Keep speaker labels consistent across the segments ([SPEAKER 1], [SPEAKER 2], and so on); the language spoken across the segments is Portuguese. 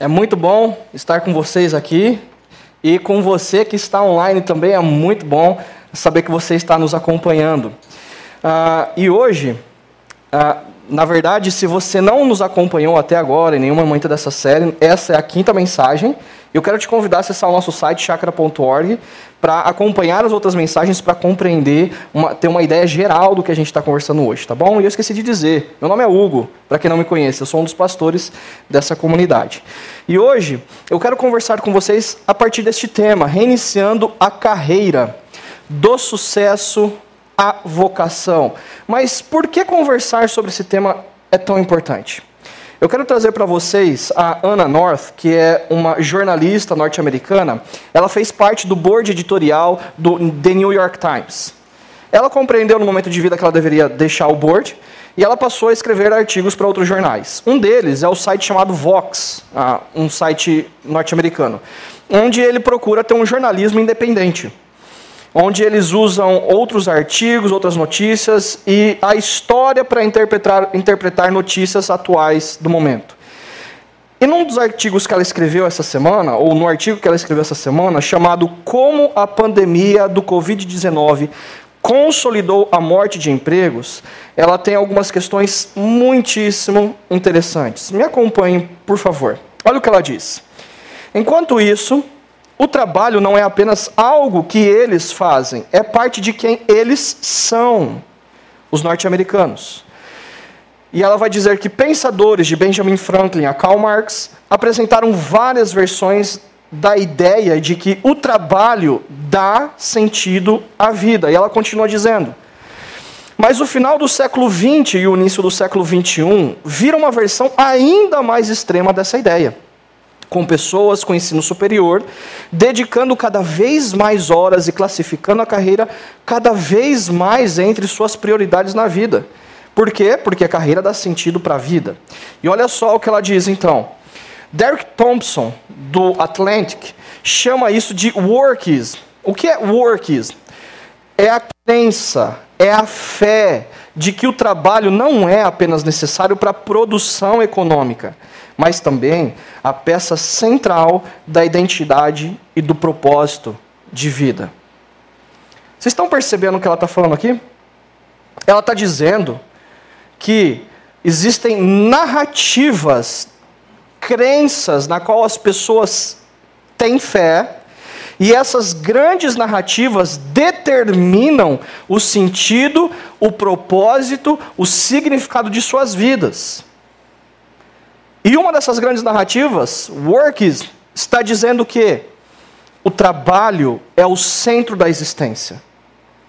[SPEAKER 1] É muito bom estar com vocês aqui e com você que está online também. É muito bom saber que você está nos acompanhando. Ah, e hoje, ah, na verdade, se você não nos acompanhou até agora em nenhum momento dessa série, essa é a quinta mensagem. Eu quero te convidar a acessar o nosso site chakra.org para acompanhar as outras mensagens, para compreender, uma, ter uma ideia geral do que a gente está conversando hoje, tá bom? E eu esqueci de dizer, meu nome é Hugo, para quem não me conhece, eu sou um dos pastores dessa comunidade. E hoje eu quero conversar com vocês a partir deste tema, reiniciando a carreira do sucesso à vocação. Mas por que conversar sobre esse tema é tão importante? Eu quero trazer para vocês a Anna North, que é uma jornalista norte-americana. Ela fez parte do board editorial do The New York Times. Ela compreendeu no momento de vida que ela deveria deixar o board e ela passou a escrever artigos para outros jornais. Um deles é o site chamado Vox, ah, um site norte-americano, onde ele procura ter um jornalismo independente onde eles usam outros artigos, outras notícias e a história para interpretar, interpretar notícias atuais do momento. E num dos artigos que ela escreveu essa semana, ou no artigo que ela escreveu essa semana, chamado Como a pandemia do Covid-19 consolidou a morte de empregos, ela tem algumas questões muitíssimo interessantes. Me acompanhem, por favor. Olha o que ela diz. Enquanto isso, o trabalho não é apenas algo que eles fazem, é parte de quem eles são, os norte-americanos. E ela vai dizer que pensadores de Benjamin Franklin a Karl Marx apresentaram várias versões da ideia de que o trabalho dá sentido à vida. E ela continua dizendo. Mas o final do século XX e o início do século XXI viram uma versão ainda mais extrema dessa ideia com pessoas com ensino superior, dedicando cada vez mais horas e classificando a carreira cada vez mais entre suas prioridades na vida. Por quê? Porque a carreira dá sentido para a vida. E olha só o que ela diz então. Derek Thompson, do Atlantic, chama isso de workism. O que é workism? É a crença, é a fé de que o trabalho não é apenas necessário para a produção econômica, mas também a peça central da identidade e do propósito de vida. Vocês estão percebendo o que ela está falando aqui? Ela está dizendo que existem narrativas, crenças na qual as pessoas têm fé, e essas grandes narrativas determinam o sentido, o propósito, o significado de suas vidas. E uma dessas grandes narrativas, Works, está dizendo que o trabalho é o centro da existência.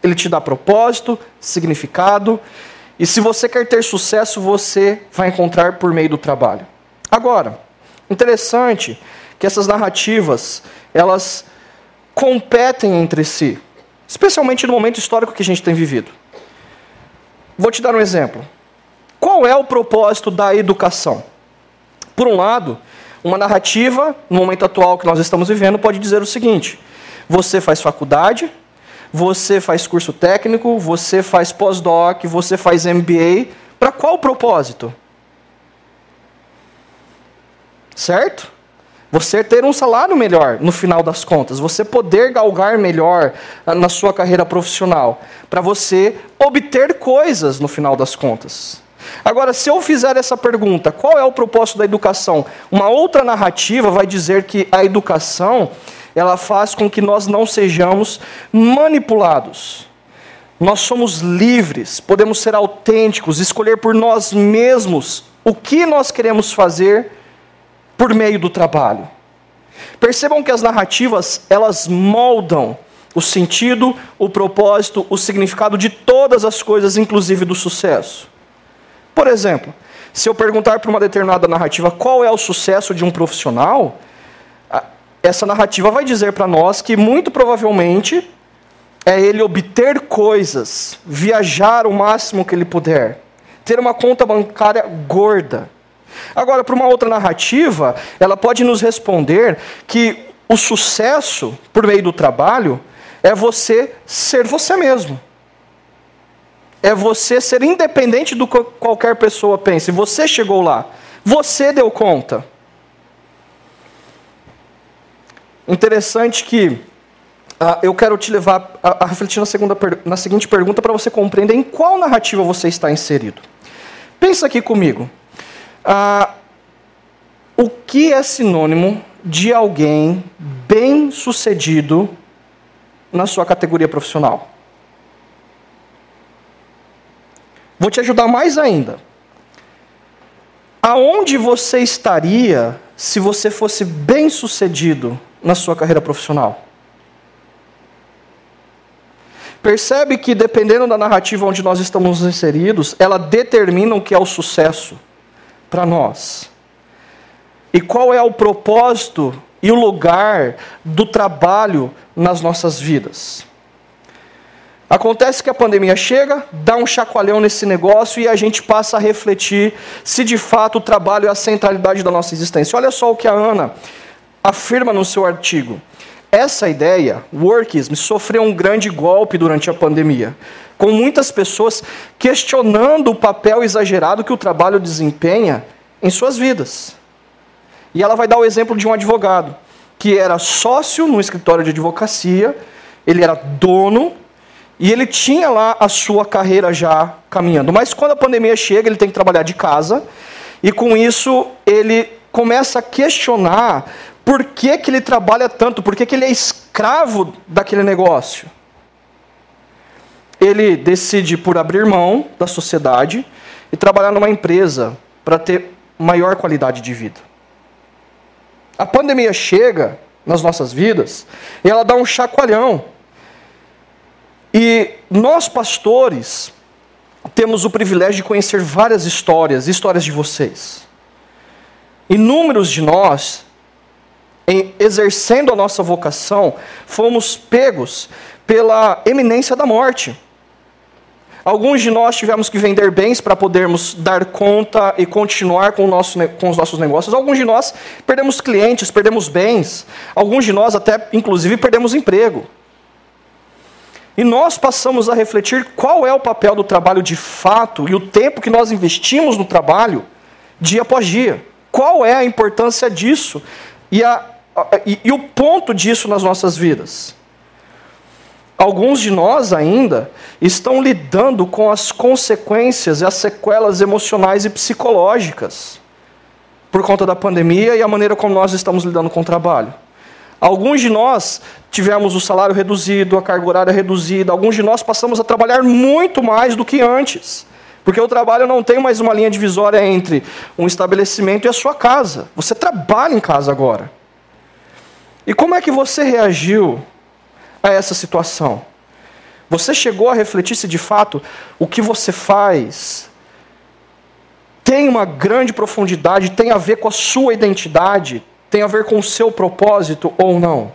[SPEAKER 1] Ele te dá propósito, significado, e se você quer ter sucesso, você vai encontrar por meio do trabalho. Agora, interessante que essas narrativas, elas competem entre si, especialmente no momento histórico que a gente tem vivido. Vou te dar um exemplo. Qual é o propósito da educação? Por um lado, uma narrativa, no momento atual que nós estamos vivendo, pode dizer o seguinte: você faz faculdade, você faz curso técnico, você faz pós-doc, você faz MBA, para qual propósito? Certo? Você ter um salário melhor no final das contas, você poder galgar melhor na sua carreira profissional, para você obter coisas no final das contas. Agora, se eu fizer essa pergunta, qual é o propósito da educação? Uma outra narrativa vai dizer que a educação ela faz com que nós não sejamos manipulados. Nós somos livres, podemos ser autênticos, escolher por nós mesmos o que nós queremos fazer por meio do trabalho. Percebam que as narrativas, elas moldam o sentido, o propósito, o significado de todas as coisas, inclusive do sucesso. Por exemplo, se eu perguntar para uma determinada narrativa qual é o sucesso de um profissional, essa narrativa vai dizer para nós que muito provavelmente é ele obter coisas, viajar o máximo que ele puder, ter uma conta bancária gorda. Agora, para uma outra narrativa, ela pode nos responder que o sucesso por meio do trabalho é você ser você mesmo é você ser independente do que qualquer pessoa pense. Você chegou lá. Você deu conta. interessante que ah, eu quero te levar a, a refletir na, segunda, na seguinte pergunta para você compreender em qual narrativa você está inserido. Pensa aqui comigo. Ah, o que é sinônimo de alguém bem sucedido na sua categoria profissional? Vou te ajudar mais ainda. Aonde você estaria se você fosse bem sucedido na sua carreira profissional? Percebe que dependendo da narrativa onde nós estamos inseridos, ela determina o que é o sucesso para nós. E qual é o propósito e o lugar do trabalho nas nossas vidas. Acontece que a pandemia chega, dá um chacoalhão nesse negócio e a gente passa a refletir se de fato o trabalho é a centralidade da nossa existência. Olha só o que a Ana afirma no seu artigo. Essa ideia, workism, sofreu um grande golpe durante a pandemia, com muitas pessoas questionando o papel exagerado que o trabalho desempenha em suas vidas. E ela vai dar o exemplo de um advogado que era sócio no escritório de advocacia, ele era dono e ele tinha lá a sua carreira já caminhando. Mas quando a pandemia chega, ele tem que trabalhar de casa e com isso ele começa a questionar por que, que ele trabalha tanto? Por que, que ele é escravo daquele negócio? Ele decide por abrir mão da sociedade e trabalhar numa empresa para ter maior qualidade de vida. A pandemia chega nas nossas vidas e ela dá um chacoalhão. E nós, pastores, temos o privilégio de conhecer várias histórias, histórias de vocês. Inúmeros de nós em exercendo a nossa vocação, fomos pegos pela eminência da morte. Alguns de nós tivemos que vender bens para podermos dar conta e continuar com, nosso, com, os nossos negócios. Alguns de nós perdemos clientes, perdemos bens. Alguns de nós até, inclusive, perdemos emprego. E nós passamos a refletir qual é o papel do trabalho de fato e o tempo que nós investimos no trabalho, dia após dia. Qual é a importância disso e a e, e o ponto disso nas nossas vidas? Alguns de nós ainda estão lidando com as consequências e as sequelas emocionais e psicológicas por conta da pandemia e a maneira como nós estamos lidando com o trabalho. Alguns de nós tivemos o salário reduzido, a carga horária reduzida, alguns de nós passamos a trabalhar muito mais do que antes. Porque o trabalho não tem mais uma linha divisória entre um estabelecimento e a sua casa. Você trabalha em casa agora. E como é que você reagiu a essa situação? Você chegou a refletir se de fato o que você faz tem uma grande profundidade, tem a ver com a sua identidade, tem a ver com o seu propósito ou não?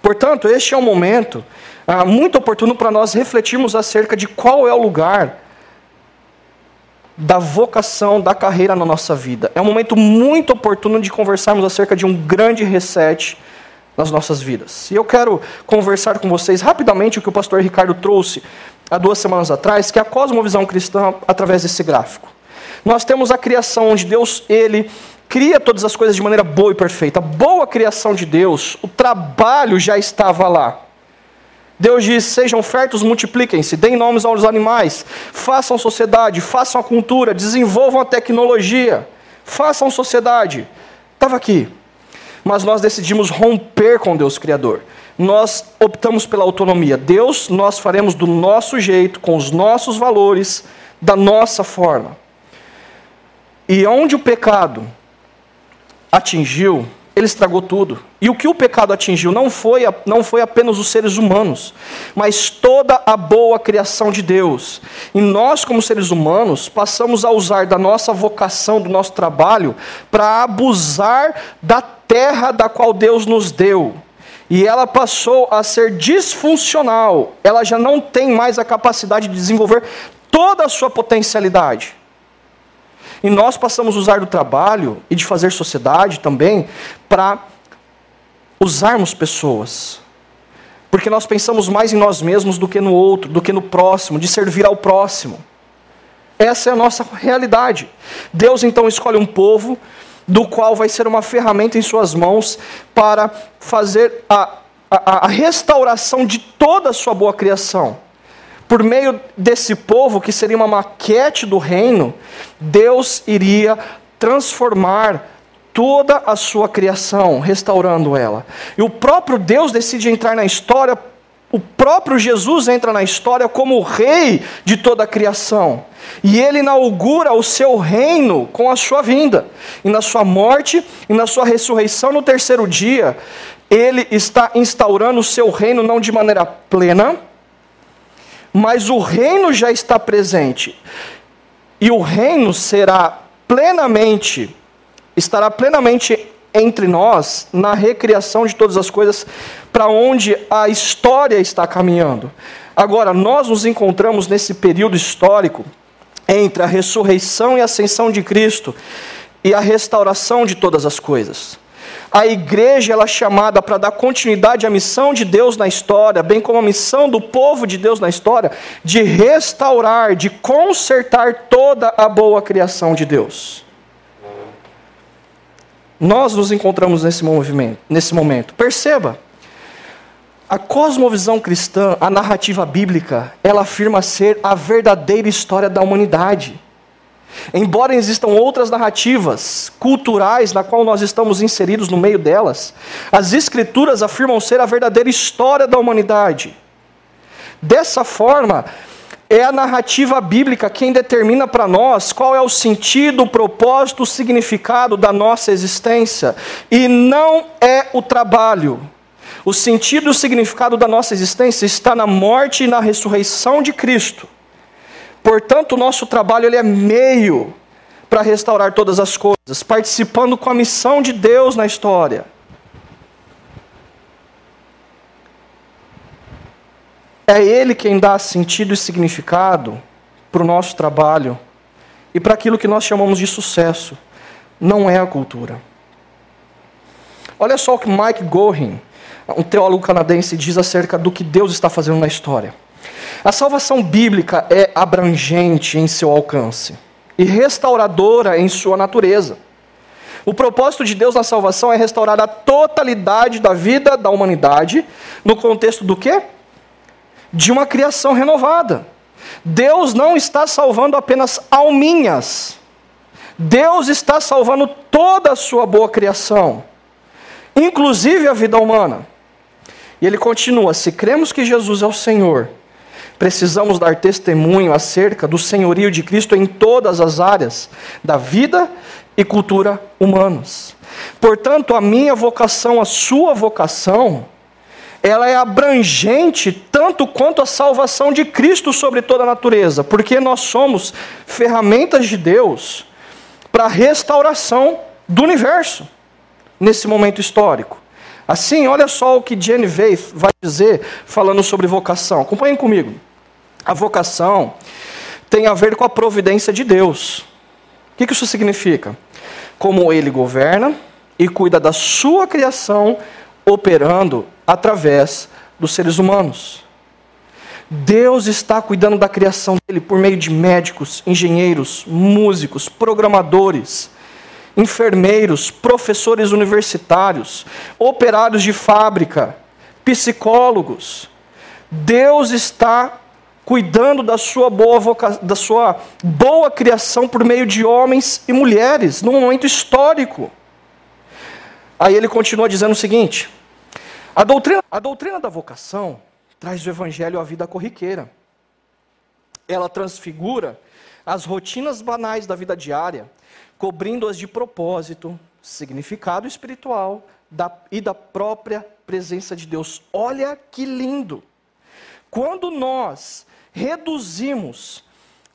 [SPEAKER 1] Portanto, este é um momento ah, muito oportuno para nós refletirmos acerca de qual é o lugar da vocação, da carreira na nossa vida. É um momento muito oportuno de conversarmos acerca de um grande reset nas nossas vidas. E eu quero conversar com vocês rapidamente o que o pastor Ricardo trouxe há duas semanas atrás, que é a cosmovisão cristã através desse gráfico. Nós temos a criação onde Deus, ele cria todas as coisas de maneira boa e perfeita. A boa criação de Deus, o trabalho já estava lá. Deus diz: sejam férteis, multipliquem-se, deem nomes aos animais, façam sociedade, façam a cultura, desenvolvam a tecnologia, façam sociedade. Estava aqui. Mas nós decidimos romper com Deus Criador. Nós optamos pela autonomia. Deus, nós faremos do nosso jeito, com os nossos valores, da nossa forma. E onde o pecado atingiu, ele estragou tudo. E o que o pecado atingiu não foi, não foi apenas os seres humanos, mas toda a boa criação de Deus. E nós, como seres humanos, passamos a usar da nossa vocação, do nosso trabalho, para abusar da terra da qual Deus nos deu. E ela passou a ser disfuncional, ela já não tem mais a capacidade de desenvolver toda a sua potencialidade. E nós passamos a usar do trabalho e de fazer sociedade também para usarmos pessoas. Porque nós pensamos mais em nós mesmos do que no outro, do que no próximo, de servir ao próximo. Essa é a nossa realidade. Deus então escolhe um povo do qual vai ser uma ferramenta em suas mãos para fazer a, a, a restauração de toda a sua boa criação. Por meio desse povo, que seria uma maquete do reino, Deus iria transformar toda a sua criação, restaurando ela. E o próprio Deus decide entrar na história, o próprio Jesus entra na história como o rei de toda a criação. E ele inaugura o seu reino com a sua vinda. E na sua morte e na sua ressurreição no terceiro dia, ele está instaurando o seu reino não de maneira plena, mas o reino já está presente. E o reino será plenamente estará plenamente entre nós na recriação de todas as coisas para onde a história está caminhando. Agora, nós nos encontramos nesse período histórico entre a ressurreição e ascensão de Cristo e a restauração de todas as coisas. A igreja ela é chamada para dar continuidade à missão de Deus na história, bem como a missão do povo de Deus na história, de restaurar, de consertar toda a boa criação de Deus. Nós nos encontramos nesse movimento, nesse momento. Perceba, a cosmovisão cristã, a narrativa bíblica, ela afirma ser a verdadeira história da humanidade. Embora existam outras narrativas culturais na qual nós estamos inseridos no meio delas, as escrituras afirmam ser a verdadeira história da humanidade. Dessa forma, é a narrativa bíblica quem determina para nós qual é o sentido, o propósito, o significado da nossa existência, e não é o trabalho. O sentido e o significado da nossa existência está na morte e na ressurreição de Cristo. Portanto, o nosso trabalho ele é meio para restaurar todas as coisas, participando com a missão de Deus na história. É Ele quem dá sentido e significado para o nosso trabalho e para aquilo que nós chamamos de sucesso. Não é a cultura. Olha só o que Mike Gorin, um teólogo canadense, diz acerca do que Deus está fazendo na história. A salvação bíblica é abrangente em seu alcance e restauradora em sua natureza. O propósito de Deus na salvação é restaurar a totalidade da vida da humanidade, no contexto do quê? de uma criação renovada. Deus não está salvando apenas alminhas. Deus está salvando toda a sua boa criação, inclusive a vida humana. E ele continua: se cremos que Jesus é o Senhor, precisamos dar testemunho acerca do senhorio de Cristo em todas as áreas da vida e cultura humanas. Portanto, a minha vocação, a sua vocação, ela é abrangente tanto quanto a salvação de Cristo sobre toda a natureza, porque nós somos ferramentas de Deus para a restauração do universo nesse momento histórico. Assim, olha só o que Jenny Veith vai dizer falando sobre vocação. Acompanhem comigo. A vocação tem a ver com a providência de Deus. O que isso significa? Como ele governa e cuida da sua criação, operando através dos seres humanos. Deus está cuidando da criação dele por meio de médicos, engenheiros, músicos, programadores, enfermeiros, professores universitários, operários de fábrica, psicólogos. Deus está cuidando da sua boa voca... da sua boa criação por meio de homens e mulheres num momento histórico. Aí ele continua dizendo o seguinte: a doutrina, a doutrina da vocação traz o evangelho à vida corriqueira. Ela transfigura as rotinas banais da vida diária, cobrindo-as de propósito, significado espiritual da, e da própria presença de Deus. Olha que lindo! Quando nós reduzimos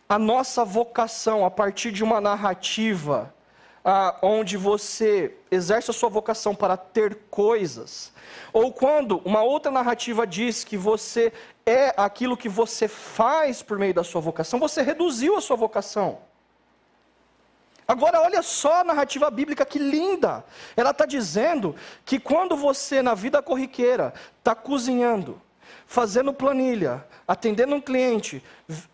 [SPEAKER 1] a nossa vocação a partir de uma narrativa ah, onde você exerce a sua vocação para ter coisas, ou quando uma outra narrativa diz que você é aquilo que você faz por meio da sua vocação, você reduziu a sua vocação. Agora, olha só a narrativa bíblica que linda! Ela está dizendo que quando você, na vida corriqueira, está cozinhando, fazendo planilha, atendendo um cliente,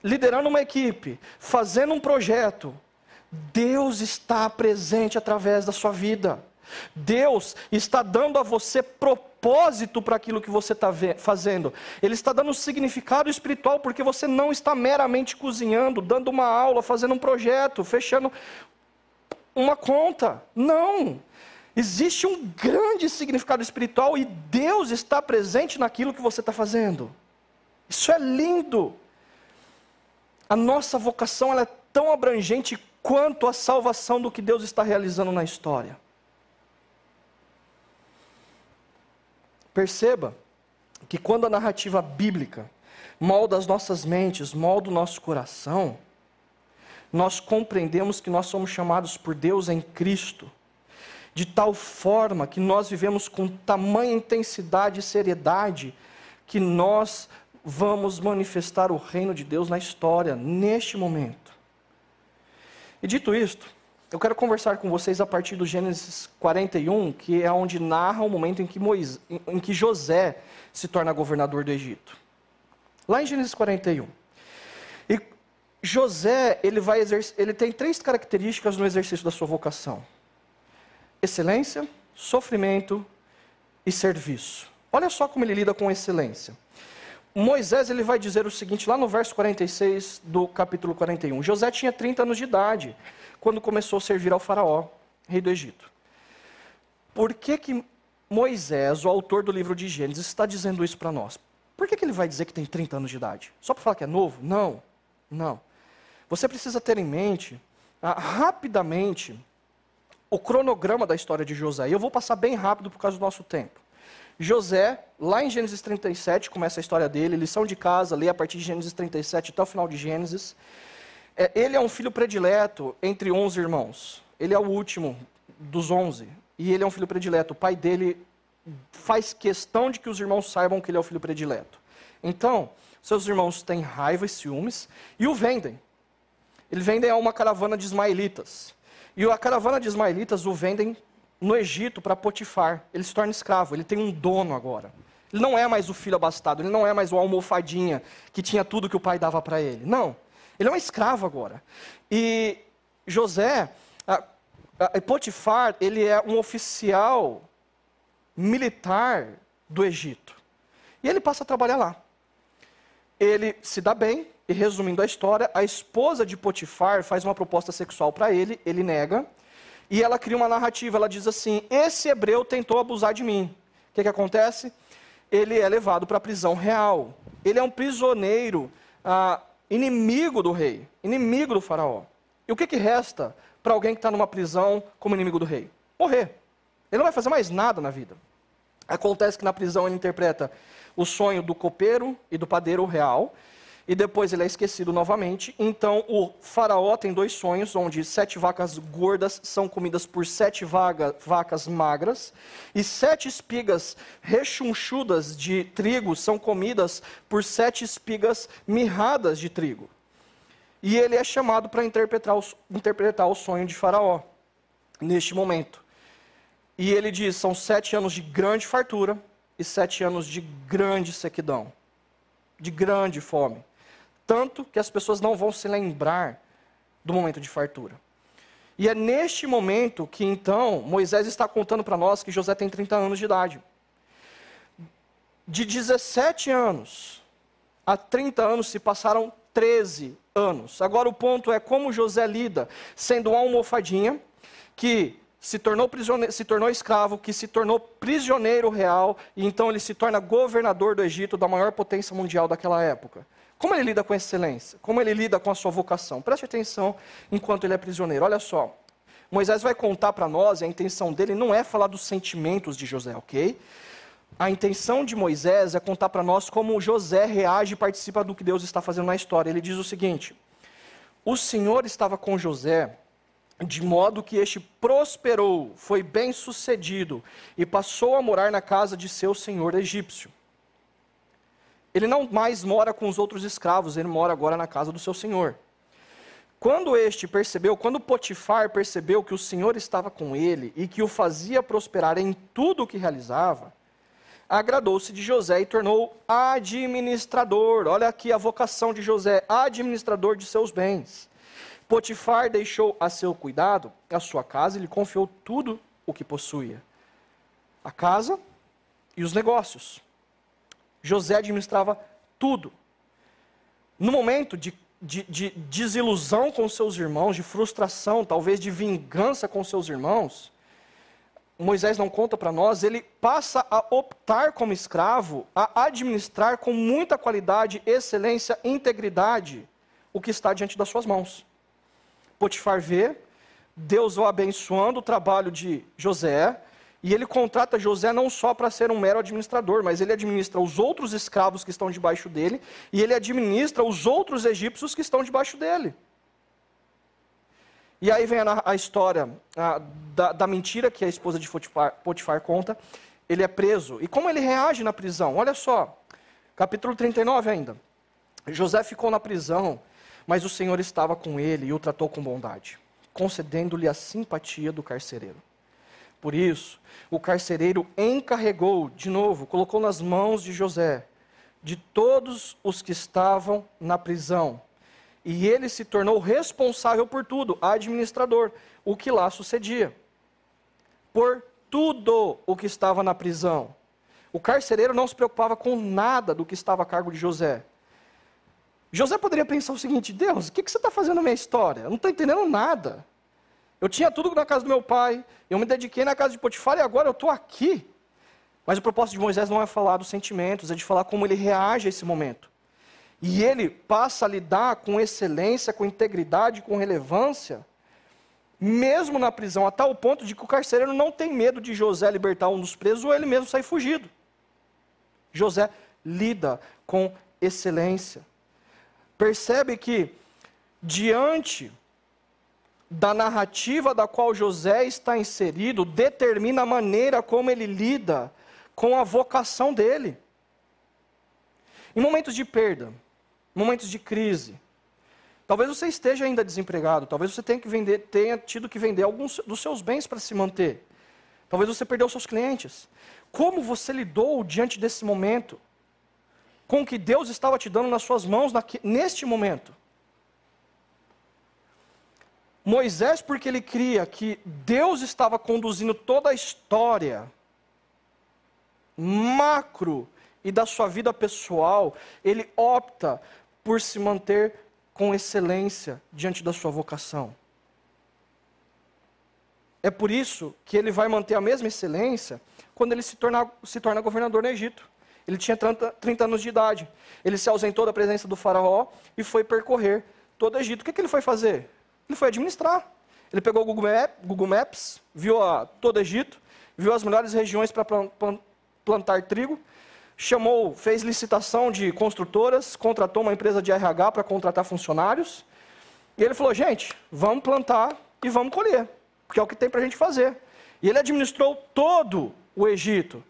[SPEAKER 1] liderando uma equipe, fazendo um projeto, Deus está presente através da sua vida. Deus está dando a você propósito para aquilo que você está fazendo. Ele está dando significado espiritual porque você não está meramente cozinhando, dando uma aula, fazendo um projeto, fechando uma conta. Não. Existe um grande significado espiritual e Deus está presente naquilo que você está fazendo. Isso é lindo. A nossa vocação é tão abrangente quanto a salvação do que Deus está realizando na história. Perceba que quando a narrativa bíblica molda as nossas mentes, molda o nosso coração, nós compreendemos que nós somos chamados por Deus em Cristo, de tal forma que nós vivemos com tamanha intensidade e seriedade, que nós vamos manifestar o reino de Deus na história, neste momento. E dito isto, eu quero conversar com vocês a partir do Gênesis 41, que é onde narra o momento em que, Moisés, em que José se torna governador do Egito. Lá em Gênesis 41. José, ele, vai exercer, ele tem três características no exercício da sua vocação: excelência, sofrimento e serviço. Olha só como ele lida com excelência. Moisés ele vai dizer o seguinte, lá no verso 46 do capítulo 41. José tinha 30 anos de idade quando começou a servir ao faraó, rei do Egito. Por que, que Moisés, o autor do livro de Gênesis, está dizendo isso para nós? Por que, que ele vai dizer que tem 30 anos de idade? Só para falar que é novo? Não, não. Você precisa ter em mente, ah, rapidamente, o cronograma da história de José. E eu vou passar bem rápido por causa do nosso tempo. José, lá em Gênesis 37, começa a história dele, lição de casa, lê a partir de Gênesis 37 até o final de Gênesis. É, ele é um filho predileto entre 11 irmãos. Ele é o último dos 11. E ele é um filho predileto. O pai dele faz questão de que os irmãos saibam que ele é o filho predileto. Então, seus irmãos têm raiva e ciúmes e o vendem. Ele vendem a uma caravana de ismaelitas. E a caravana de ismaelitas o vendem no Egito para Potifar. Ele se torna escravo, ele tem um dono agora. Ele não é mais o filho abastado, ele não é mais o almofadinha que tinha tudo que o pai dava para ele. Não. Ele é um escravo agora. E José, a, a, Potifar, ele é um oficial militar do Egito. E ele passa a trabalhar lá. Ele se dá bem, e resumindo a história, a esposa de Potifar faz uma proposta sexual para ele, ele nega. E ela cria uma narrativa, ela diz assim: esse hebreu tentou abusar de mim. O que, que acontece? Ele é levado para a prisão real. Ele é um prisioneiro, ah, inimigo do rei, inimigo do faraó. E o que, que resta para alguém que está numa prisão como inimigo do rei? Morrer. Ele não vai fazer mais nada na vida. Acontece que na prisão ele interpreta o sonho do copeiro e do padeiro real, e depois ele é esquecido novamente. Então o faraó tem dois sonhos, onde sete vacas gordas são comidas por sete vaga, vacas magras, e sete espigas rechonchudas de trigo são comidas por sete espigas mirradas de trigo. E ele é chamado para interpretar, interpretar o sonho de faraó, neste momento. E ele diz: são sete anos de grande fartura e sete anos de grande sequidão, de grande fome tanto que as pessoas não vão se lembrar do momento de fartura. E é neste momento que então Moisés está contando para nós que José tem 30 anos de idade. De 17 anos a 30 anos se passaram 13 anos. Agora o ponto é como José lida, sendo uma almofadinha que se tornou, se tornou escravo, que se tornou prisioneiro real, e então ele se torna governador do Egito, da maior potência mundial daquela época. Como ele lida com a excelência? Como ele lida com a sua vocação? Preste atenção enquanto ele é prisioneiro. Olha só. Moisés vai contar para nós, a intenção dele não é falar dos sentimentos de José, ok? A intenção de Moisés é contar para nós como José reage e participa do que Deus está fazendo na história. Ele diz o seguinte: O Senhor estava com José, de modo que este prosperou, foi bem sucedido e passou a morar na casa de seu senhor egípcio. Ele não mais mora com os outros escravos, ele mora agora na casa do seu senhor. Quando este percebeu, quando Potifar percebeu que o Senhor estava com ele e que o fazia prosperar em tudo o que realizava, agradou-se de José e tornou administrador. Olha aqui a vocação de José, administrador de seus bens. Potifar deixou a seu cuidado a sua casa e lhe confiou tudo o que possuía: a casa e os negócios. José administrava tudo. No momento de, de, de desilusão com seus irmãos, de frustração, talvez de vingança com seus irmãos, Moisés não conta para nós, ele passa a optar como escravo, a administrar com muita qualidade, excelência, integridade o que está diante das suas mãos. Potifar vê, Deus o abençoando o trabalho de José, e ele contrata José não só para ser um mero administrador, mas ele administra os outros escravos que estão debaixo dele, e ele administra os outros egípcios que estão debaixo dele. E aí vem a, a história a, da, da, mentira que a esposa de Potifar, Potifar conta. Ele é preso. E como ele reage na prisão? Olha só, capítulo 39 ainda. José ficou na prisão, mas o Senhor estava com ele e o tratou com bondade, concedendo-lhe a simpatia do carcereiro. Por isso, o carcereiro encarregou, de novo, colocou nas mãos de José, de todos os que estavam na prisão, e ele se tornou responsável por tudo, administrador, o que lá sucedia. Por tudo o que estava na prisão. O carcereiro não se preocupava com nada do que estava a cargo de José. José poderia pensar o seguinte: Deus, o que, você está fazendo na minha história? Eu não estou entendendo nada. Eu tinha tudo na casa do meu pai, eu me dediquei na casa de Potifar e agora eu estou aqui. Mas o propósito de Moisés não é falar dos sentimentos, é de falar como ele reage a esse momento. E ele passa a lidar com excelência, com integridade, com relevância, mesmo na prisão, a tal ponto de que o carcereiro não tem medo de José libertar um dos presos ou ele mesmo sair fugido. José lida com excelência. Percebe que, diante da narrativa da qual José está inserido, determina a maneira como ele lida com a vocação dele. Em momentos de perda, momentos de crise. Talvez você esteja ainda desempregado, talvez você tenha, que vender, tenha tido que vender alguns dos seus bens para se manter. Talvez você perdeu seus clientes. Como você lidou diante desse momento? Com que Deus estava te dando nas suas mãos neste momento? Moisés, porque ele cria que Deus estava conduzindo toda a história macro e da sua vida pessoal, ele opta por se manter com excelência diante da sua vocação. É por isso que ele vai manter a mesma excelência quando ele se, torna, se torna governador no Egito. Ele tinha 30, 30 anos de idade. Ele se ausentou da presença do faraó e foi percorrer todo o Egito. O que, que ele foi fazer? Ele foi administrar. Ele pegou o Google, Map, Google Maps, viu a, todo o Egito, viu as melhores regiões para plantar trigo, chamou, fez licitação de construtoras, contratou uma empresa de RH para contratar funcionários. E ele falou: gente, vamos plantar e vamos colher, porque é o que tem para a gente fazer. E ele administrou todo o Egito.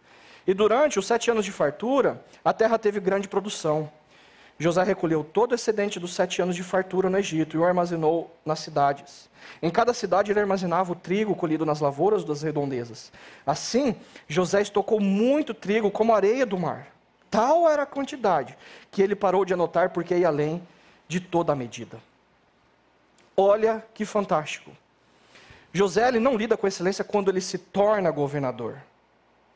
[SPEAKER 1] E durante os sete anos de fartura, a terra teve grande produção. José recolheu todo o excedente dos sete anos de fartura no Egito e o armazenou nas cidades. Em cada cidade ele armazenava o trigo colhido nas lavouras das redondezas. Assim, José estocou muito trigo como areia do mar. Tal era a quantidade que ele parou de anotar porque ia além de toda a medida. Olha que fantástico. José ele não lida com excelência quando ele se torna governador.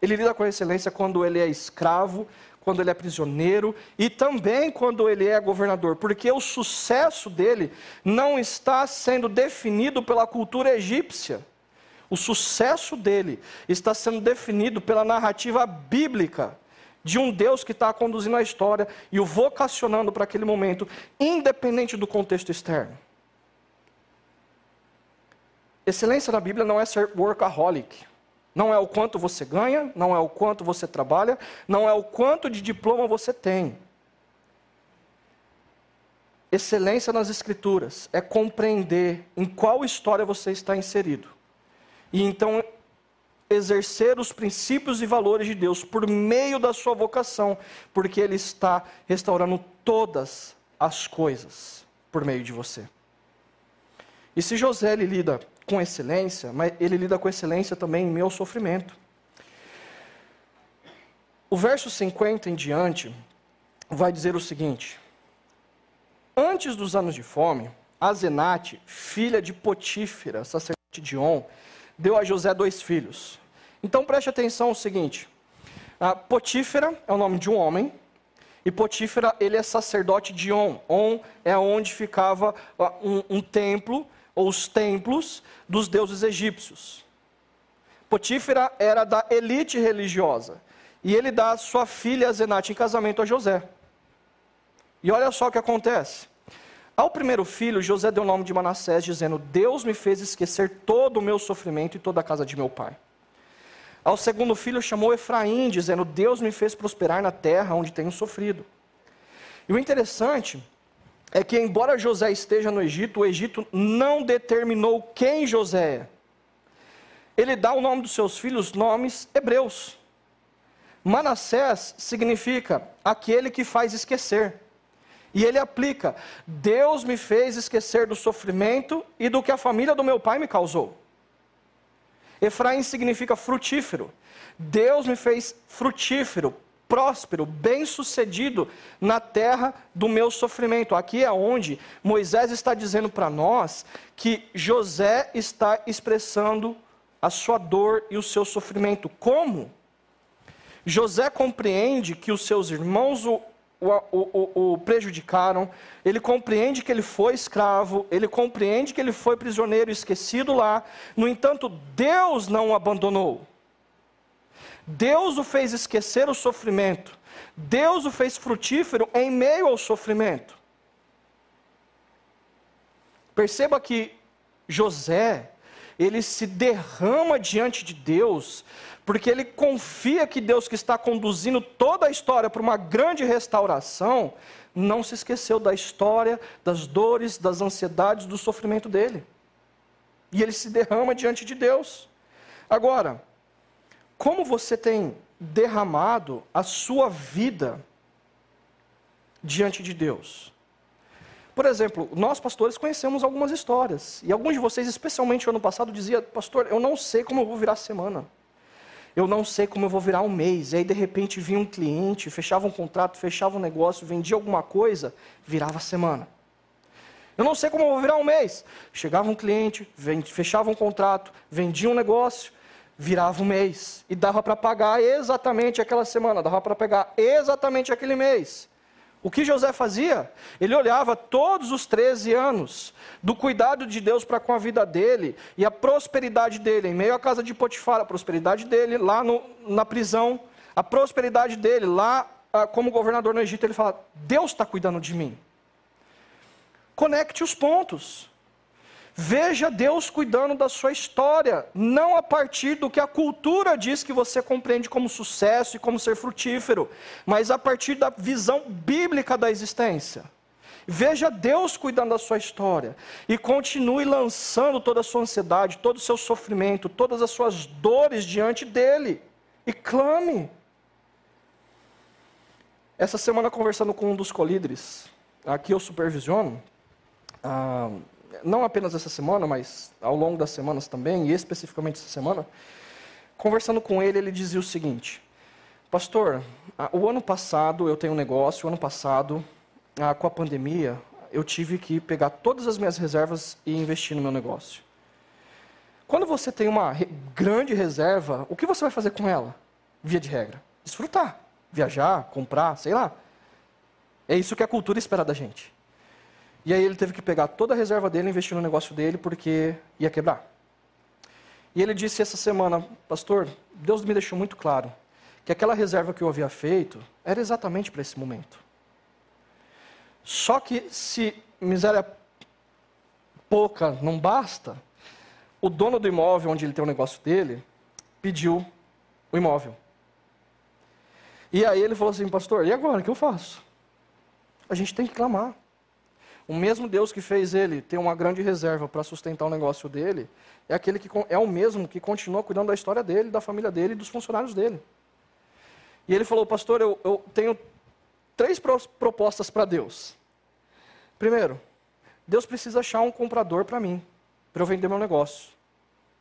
[SPEAKER 1] Ele lida com excelência quando ele é escravo, quando ele é prisioneiro e também quando ele é governador, porque o sucesso dele não está sendo definido pela cultura egípcia. O sucesso dele está sendo definido pela narrativa bíblica de um Deus que está conduzindo a história e o vocacionando para aquele momento, independente do contexto externo. Excelência na Bíblia não é ser workaholic. Não é o quanto você ganha, não é o quanto você trabalha, não é o quanto de diploma você tem. Excelência nas Escrituras é compreender em qual história você está inserido. E então exercer os princípios e valores de Deus por meio da sua vocação, porque Ele está restaurando todas as coisas por meio de você. E se José lida com excelência, mas ele lida com excelência também em meu sofrimento. O verso 50 em diante vai dizer o seguinte: Antes dos anos de fome, Azenate, filha de Potífera, sacerdote de On, deu a José dois filhos. Então preste atenção ao seguinte: Potífera é o nome de um homem, e Potífera ele é sacerdote de On. On é onde ficava um, um templo, ou os templos dos deuses egípcios. Potífera era da elite religiosa. E ele dá sua filha Zenate em casamento a José. E olha só o que acontece. Ao primeiro filho, José deu o nome de Manassés, dizendo: Deus me fez esquecer todo o meu sofrimento e toda a casa de meu pai. Ao segundo filho, chamou Efraim, dizendo: Deus me fez prosperar na terra onde tenho sofrido. E o interessante é que, embora José esteja no Egito, o Egito não determinou quem José é. Ele dá o nome dos seus filhos nomes hebreus. Manassés significa aquele que faz esquecer. E ele aplica: Deus me fez esquecer do sofrimento e do que a família do meu pai me causou. Efraim significa frutífero. Deus me fez frutífero, próspero, bem-sucedido na terra do meu sofrimento. Aqui é onde Moisés está dizendo para nós que José está expressando a sua dor e o seu sofrimento. Como? José compreende que os seus irmãos o, o, o, o, prejudicaram, ele compreende que ele foi escravo, ele compreende que ele foi prisioneiro esquecido lá, no entanto, Deus não o abandonou. Deus o fez esquecer o sofrimento, Deus o fez frutífero em meio ao sofrimento. Perceba que José, ele se derrama diante de Deus porque ele confia que Deus, que está conduzindo toda a história para uma grande restauração, não se esqueceu da história, das dores, das ansiedades, do sofrimento dele. E ele se derrama diante de Deus. Agora, como você tem derramado a sua vida diante de Deus? Por exemplo, nós pastores conhecemos algumas histórias. E alguns de vocês, especialmente no ano passado, diziam: Pastor, eu não sei como eu vou virar a semana eu não sei como eu vou virar um mês. E aí, de repente, vinha um cliente, fechava um contrato, fechava um negócio, vendia alguma coisa, virava semana. Eu não sei como eu vou virar um mês. Chegava um cliente, fechava um contrato, vendia um negócio, virava um mês. E dava para pagar exatamente aquela semana, dava para pegar exatamente aquele mês. O que José fazia? Ele olhava todos os 13 anos do cuidado de Deus para com a vida dele e a prosperidade dele, em meio à casa de Potifar, a prosperidade dele lá no, na prisão, a prosperidade dele lá ah, como governador no Egito. Ele fala: Deus está cuidando de mim. Conecte os pontos. Veja Deus cuidando da sua história, não a partir do que a cultura diz que você compreende como sucesso e como ser frutífero, mas a partir da visão bíblica da existência. Veja Deus cuidando da sua história e continue lançando toda a sua ansiedade, todo o seu sofrimento, todas as suas dores diante dele e clame. Essa semana, conversando com um dos colíderes, aqui eu supervisiono. Ah, não apenas essa semana, mas ao longo das semanas também, e especificamente essa semana, conversando com ele, ele dizia o seguinte: Pastor, o ano passado eu tenho um negócio, o ano passado, com a pandemia, eu tive que pegar todas as minhas reservas e investir no meu negócio. Quando você tem uma grande reserva, o que você vai fazer com ela? Via de regra, desfrutar, viajar, comprar, sei lá. É isso que a cultura espera da gente. E aí ele teve que pegar toda a reserva dele e investir no negócio dele porque ia quebrar. E ele disse essa semana, pastor, Deus me deixou muito claro que aquela reserva que eu havia feito era exatamente para esse momento. Só que se miséria pouca não basta, o dono do imóvel onde ele tem o negócio dele pediu o imóvel. E aí ele falou assim, pastor, e agora o que eu faço? A gente tem que clamar. O mesmo Deus que fez ele ter uma grande reserva para sustentar o negócio dele, é aquele que é o mesmo que continua cuidando da história dele, da família dele e dos funcionários dele. E ele falou, pastor, eu, eu tenho três propostas para Deus. Primeiro, Deus precisa achar um comprador para mim, para eu vender meu negócio,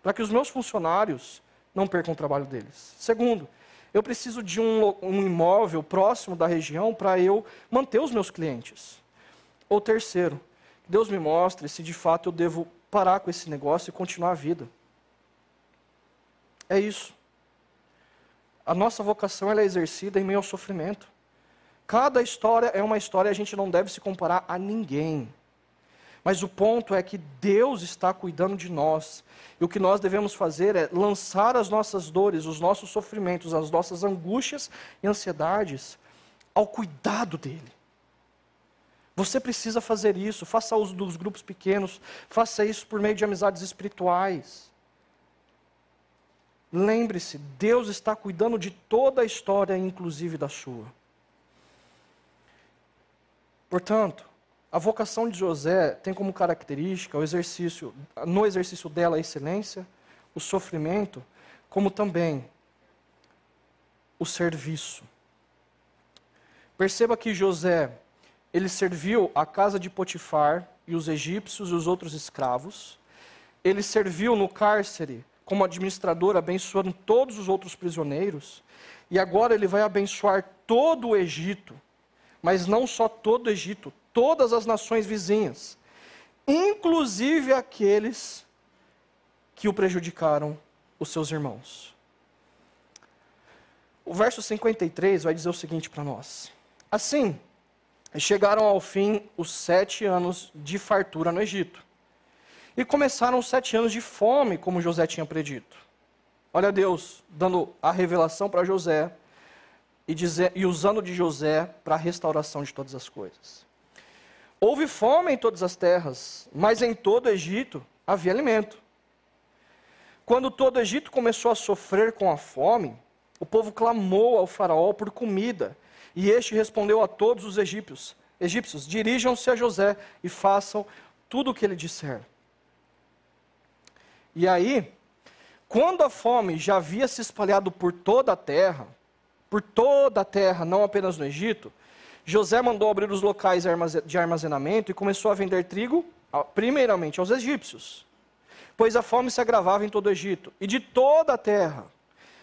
[SPEAKER 1] para que os meus funcionários não percam o trabalho deles. Segundo, eu preciso de um, um imóvel próximo da região para eu manter os meus clientes. Ou terceiro, Deus me mostre se de fato eu devo parar com esse negócio e continuar a vida. É isso. A nossa vocação é exercida em meio ao sofrimento. Cada história é uma história e a gente não deve se comparar a ninguém. Mas o ponto é que Deus está cuidando de nós. E o que nós devemos fazer é lançar as nossas dores, os nossos sofrimentos, as nossas angústias e ansiedades ao cuidado dele. Você precisa fazer isso, faça uso dos grupos pequenos, faça isso por meio de amizades espirituais. Lembre-se, Deus está cuidando de toda a história, inclusive da sua. Portanto, a vocação de José tem como característica o exercício, no exercício dela a excelência, o sofrimento, como também o serviço. Perceba que José, ele serviu a casa de Potifar e os egípcios e os outros escravos. Ele serviu no cárcere como administrador, abençoando todos os outros prisioneiros. E agora ele vai abençoar todo o Egito, mas não só todo o Egito, todas as nações vizinhas, inclusive aqueles que o prejudicaram, os seus irmãos. O verso 53 vai dizer o seguinte para nós: Assim, chegaram ao fim os sete anos de fartura no Egito. E começaram os sete anos de fome, como José tinha predito. Olha Deus dando a revelação para José e, dizer, e usando de José para a restauração de todas as coisas. Houve fome em todas as terras, mas em todo o Egito havia alimento. Quando todo o Egito começou a sofrer com a fome, o povo clamou ao faraó por comida, e este respondeu a todos os egípcios: Egípcios, dirijam-se a José e façam tudo o que ele disser. E aí, quando a fome já havia se espalhado por toda a terra, por toda a terra, não apenas no Egito, José mandou abrir os locais de armazenamento e começou a vender trigo, primeiramente aos egípcios, pois a fome se agravava em todo o Egito, e de toda a terra.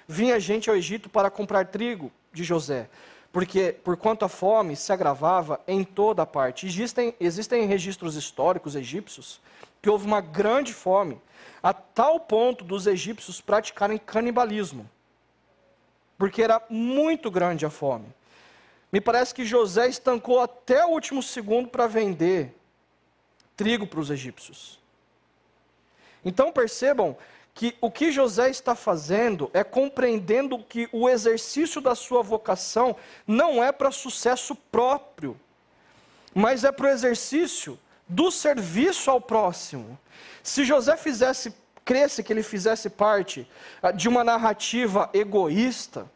[SPEAKER 1] Vinha gente ao Egito para comprar trigo de José, porque por quanto a fome se agravava em toda a parte. Existem, existem registros históricos egípcios que houve uma grande fome, a tal ponto dos egípcios praticarem canibalismo, porque era muito grande a fome. Me parece que José estancou até o último segundo para vender trigo para os egípcios. Então percebam que o que José está fazendo é compreendendo que o exercício da sua vocação não é para sucesso próprio, mas é para o exercício do serviço ao próximo. Se José fizesse, cresce que ele fizesse parte ah, de uma narrativa egoísta,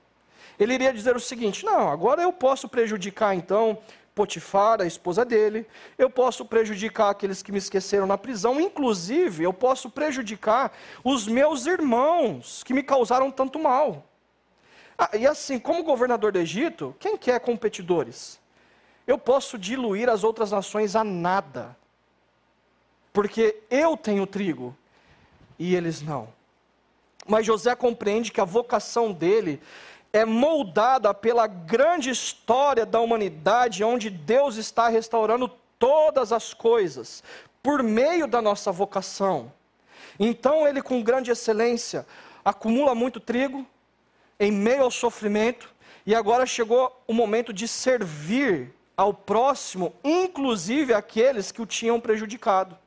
[SPEAKER 1] ele iria dizer o seguinte: não, agora eu posso prejudicar então Potifar, a esposa dele, eu posso prejudicar aqueles que me esqueceram na prisão, inclusive eu posso prejudicar os meus irmãos que me causaram tanto mal. Ah, e assim, como governador do Egito, quem quer competidores? Eu posso diluir as outras nações a nada, porque eu tenho trigo e eles não. Mas José compreende que a vocação dele é moldada pela grande história da humanidade, onde Deus está restaurando todas as coisas, por meio da nossa vocação. Então ele, com grande excelência, acumula muito trigo, em meio ao sofrimento, e agora chegou o momento de servir ao próximo, inclusive aqueles que o tinham prejudicado.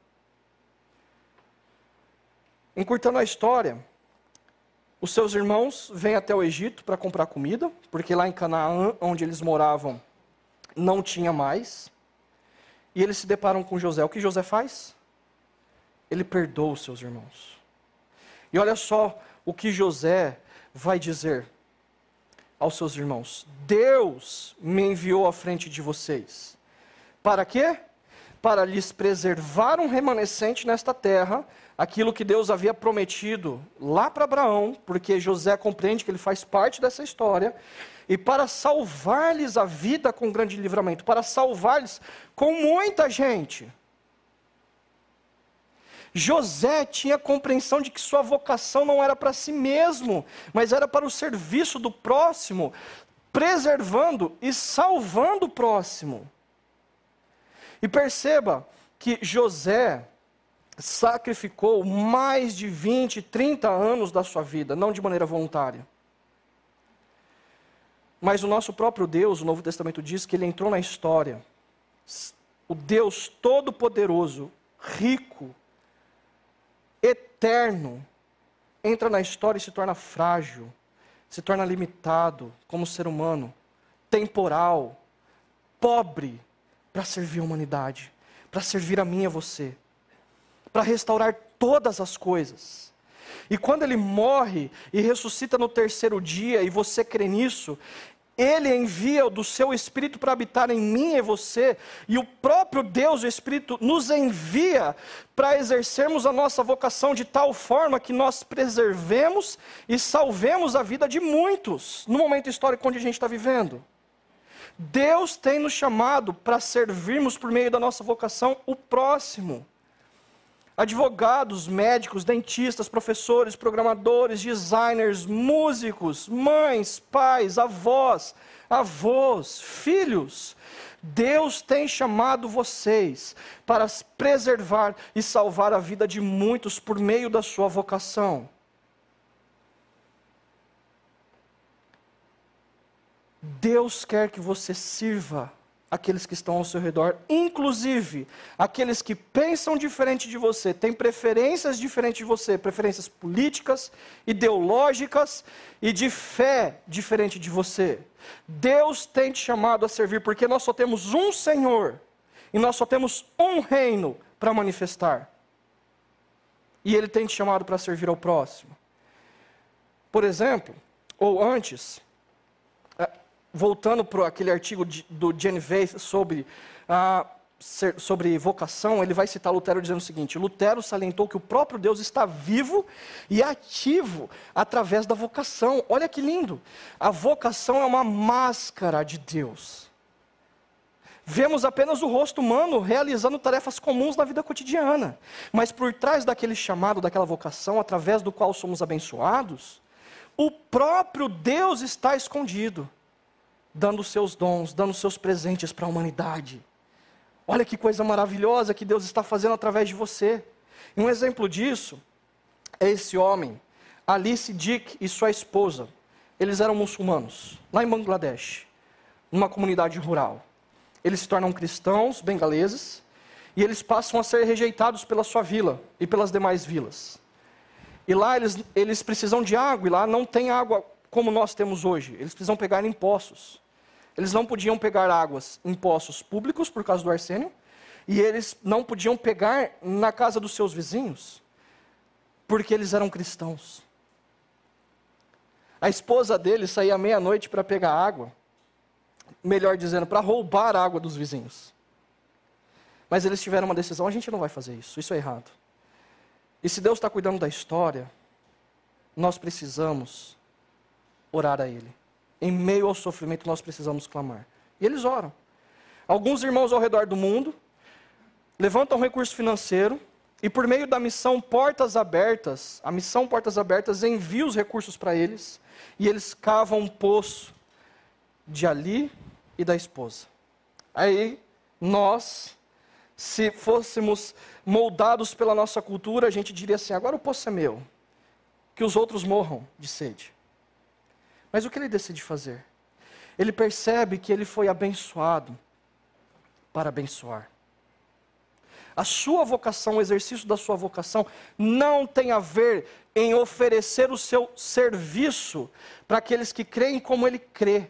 [SPEAKER 1] Encurtando a história, os seus irmãos vêm até o Egito para comprar comida, porque lá em Canaã, onde eles moravam, não tinha mais. E eles se deparam com José. O que José faz? Ele perdoa os seus irmãos. E olha só o que José vai dizer aos seus irmãos: Deus me enviou à frente de vocês. Para quê? Para lhes preservar um remanescente nesta terra aquilo que Deus havia prometido lá para Abraão, porque José compreende que ele faz parte dessa história, e para salvar-lhes a vida com grande livramento, para salvar-lhes com muita gente. José tinha compreensão de que sua vocação não era para si mesmo, mas era para o serviço do próximo, preservando e salvando o próximo. E perceba que José sacrificou mais de 20, 30 anos da sua vida, não de maneira voluntária. Mas o nosso próprio Deus, o Novo Testamento diz que ele entrou na história. O Deus Todo-Poderoso, rico, eterno, entra na história e se torna frágil, se torna limitado como ser humano, temporal, pobre, para servir a humanidade, para servir a mim e a você, para restaurar todas as coisas. E quando ele morre e ressuscita no terceiro dia, e você crê nisso, ele envia do seu Espírito para habitar em mim e você, e o próprio Deus, o Espírito, nos envia para exercermos a nossa vocação de tal forma que nós preservemos e salvemos a vida de muitos no momento histórico onde a gente está vivendo. Deus tem nos chamado para servirmos por meio da nossa vocação o próximo advogados, médicos, dentistas, professores, programadores, designers, músicos, mães, pais, avós, avós, filhos. Deus tem chamado vocês para preservar e salvar a vida de muitos por meio da sua vocação. Deus quer que você sirva aqueles que estão ao seu redor, inclusive aqueles que pensam diferente de você, têm preferências diferentes de você, preferências políticas, ideológicas e de fé diferente de você. Deus tem te chamado a servir porque nós só temos um Senhor e nós só temos um reino para manifestar. E Ele tem te chamado para servir ao próximo. Por exemplo, ou antes, voltando para aquele artigo de, do Genevieve sobre, ah, sobre vocação, ele vai citar Lutero dizendo o seguinte: Lutero salientou que o próprio Deus está vivo e ativo através da vocação. Olha que lindo! A vocação é uma máscara de Deus. Vemos apenas o rosto humano realizando tarefas comuns na vida cotidiana. Mas por trás daquele chamado, daquela vocação, através do qual somos abençoados, o próprio Deus está escondido dando seus dons, dando seus presentes para a humanidade. Olha que coisa maravilhosa que Deus está fazendo através de você. Um exemplo disso é esse homem, Alice Dick e sua esposa. Eles eram muçulmanos, lá em Bangladesh, numa comunidade rural. Eles se tornam cristãos bengaleses e eles passam a ser rejeitados pela sua vila e pelas demais vilas. E lá eles, eles precisam de água, e lá não tem água como nós temos hoje. Eles precisam pegar em poços. Eles não podiam pegar águas em poços públicos por causa do arsênio, e eles não podiam pegar na casa dos seus vizinhos, porque eles eram cristãos. A esposa dele saía meia-noite para pegar água, melhor dizendo, para roubar a água dos vizinhos. Mas eles tiveram uma decisão: a gente não vai fazer isso, isso é errado. E se Deus está cuidando da história, nós precisamos orar a Ele. Em meio ao sofrimento, nós precisamos clamar. E eles oram. Alguns irmãos ao redor do mundo levantam recurso financeiro e, por meio da missão Portas Abertas, a missão Portas Abertas envia os recursos para eles e eles cavam um poço de Ali e da esposa. Aí nós, se fôssemos moldados pela nossa cultura, a gente diria assim: agora o poço é meu, que os outros morram de sede. Mas o que ele decide fazer? Ele percebe que ele foi abençoado para abençoar. A sua vocação, o exercício da sua vocação, não tem a ver em oferecer o seu serviço para aqueles que creem como ele crê.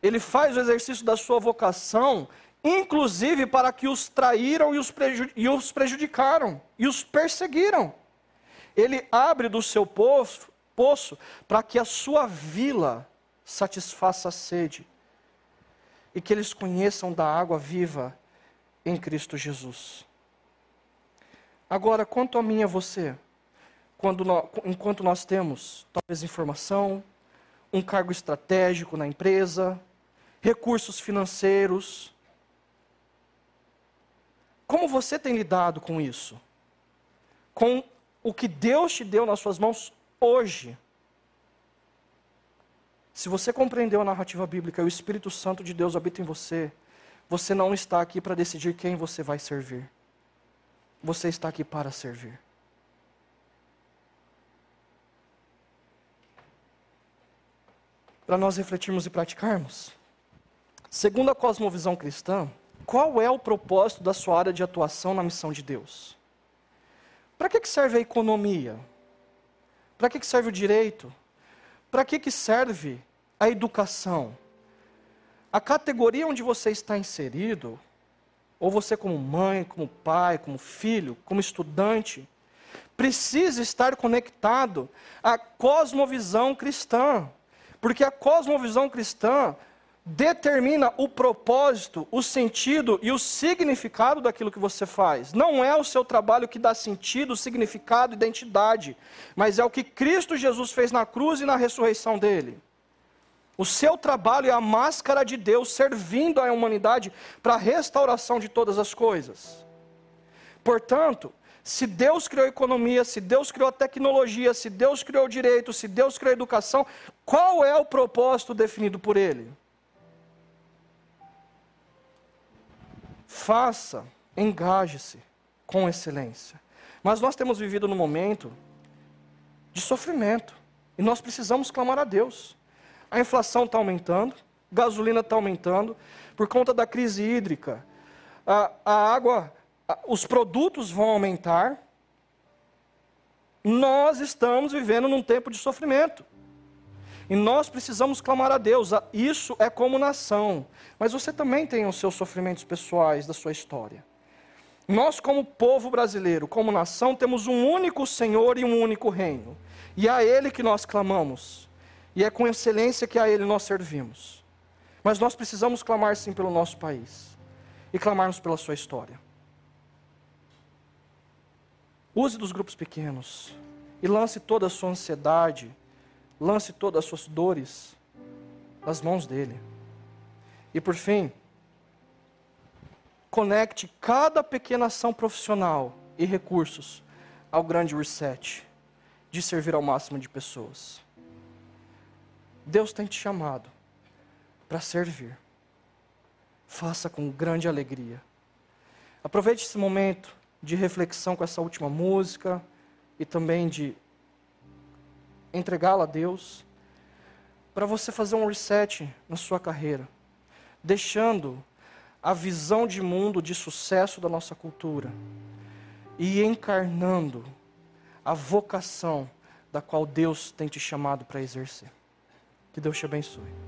[SPEAKER 1] Ele faz o exercício da sua vocação, inclusive para que os traíram e os, prejudicaram, e os perseguiram. Ele abre do seu povo poço para que a sua vila satisfaça a sede e que eles conheçam da água viva em Cristo Jesus. Agora, quanto a mim e a você, nós, enquanto nós temos talvez informação, um cargo estratégico na empresa, recursos financeiros, como você tem lidado com isso? Com o que Deus te deu nas suas mãos hoje. Se você compreendeu a narrativa bíblica e o Espírito Santo de Deus habita em você, você não está aqui para decidir quem você vai servir. Você está aqui para servir. Para nós refletirmos e praticarmos. Segundo a cosmovisão cristã, qual é o propósito da sua área de atuação na missão de Deus? Para que serve a economia? Para que serve o direito? Para que serve a educação? A categoria onde você está inserido, ou você como mãe, como pai, como filho, como estudante, precisa estar conectado à cosmovisão cristã. Porque a cosmovisão cristã determina o propósito, o sentido e o significado daquilo que você faz. Não é o seu trabalho que dá sentido, significado, identidade, mas é o que Cristo Jesus fez na cruz e na ressurreição dele. O seu trabalho é a máscara de Deus servindo à humanidade para a restauração de todas as coisas. Portanto, se Deus criou economia, se Deus criou tecnologia, se Deus criou direito, se Deus criou educação, qual é o propósito definido por Ele? Faça, engaje-se com excelência. Mas nós temos vivido num momento de sofrimento e nós precisamos clamar a Deus. A inflação está aumentando, gasolina está aumentando, por conta da crise hídrica, a, a água, a, os produtos vão aumentar. Nós estamos vivendo num tempo de sofrimento. E nós precisamos clamar a Deus. Isso é como nação. Mas você também tem os seus sofrimentos pessoais da sua história. Nós, como povo brasileiro, como nação, temos um único Senhor e um único reino. E é a Ele que nós clamamos. E é com excelência que a Ele nós servimos. Mas nós precisamos clamar sim pelo nosso país. E clamarmos pela sua história. Use dos grupos pequenos. E lance toda a sua ansiedade Lance todas as suas dores nas mãos dele. E por fim, conecte cada pequena ação profissional e recursos ao grande reset de servir ao máximo de pessoas. Deus tem te chamado para servir. Faça com grande alegria. Aproveite esse momento de reflexão com essa última música e também de entregá-la a Deus, para você fazer um reset na sua carreira, deixando a visão de mundo de sucesso da nossa cultura e encarnando a vocação da qual Deus tem te chamado para exercer. Que Deus te abençoe.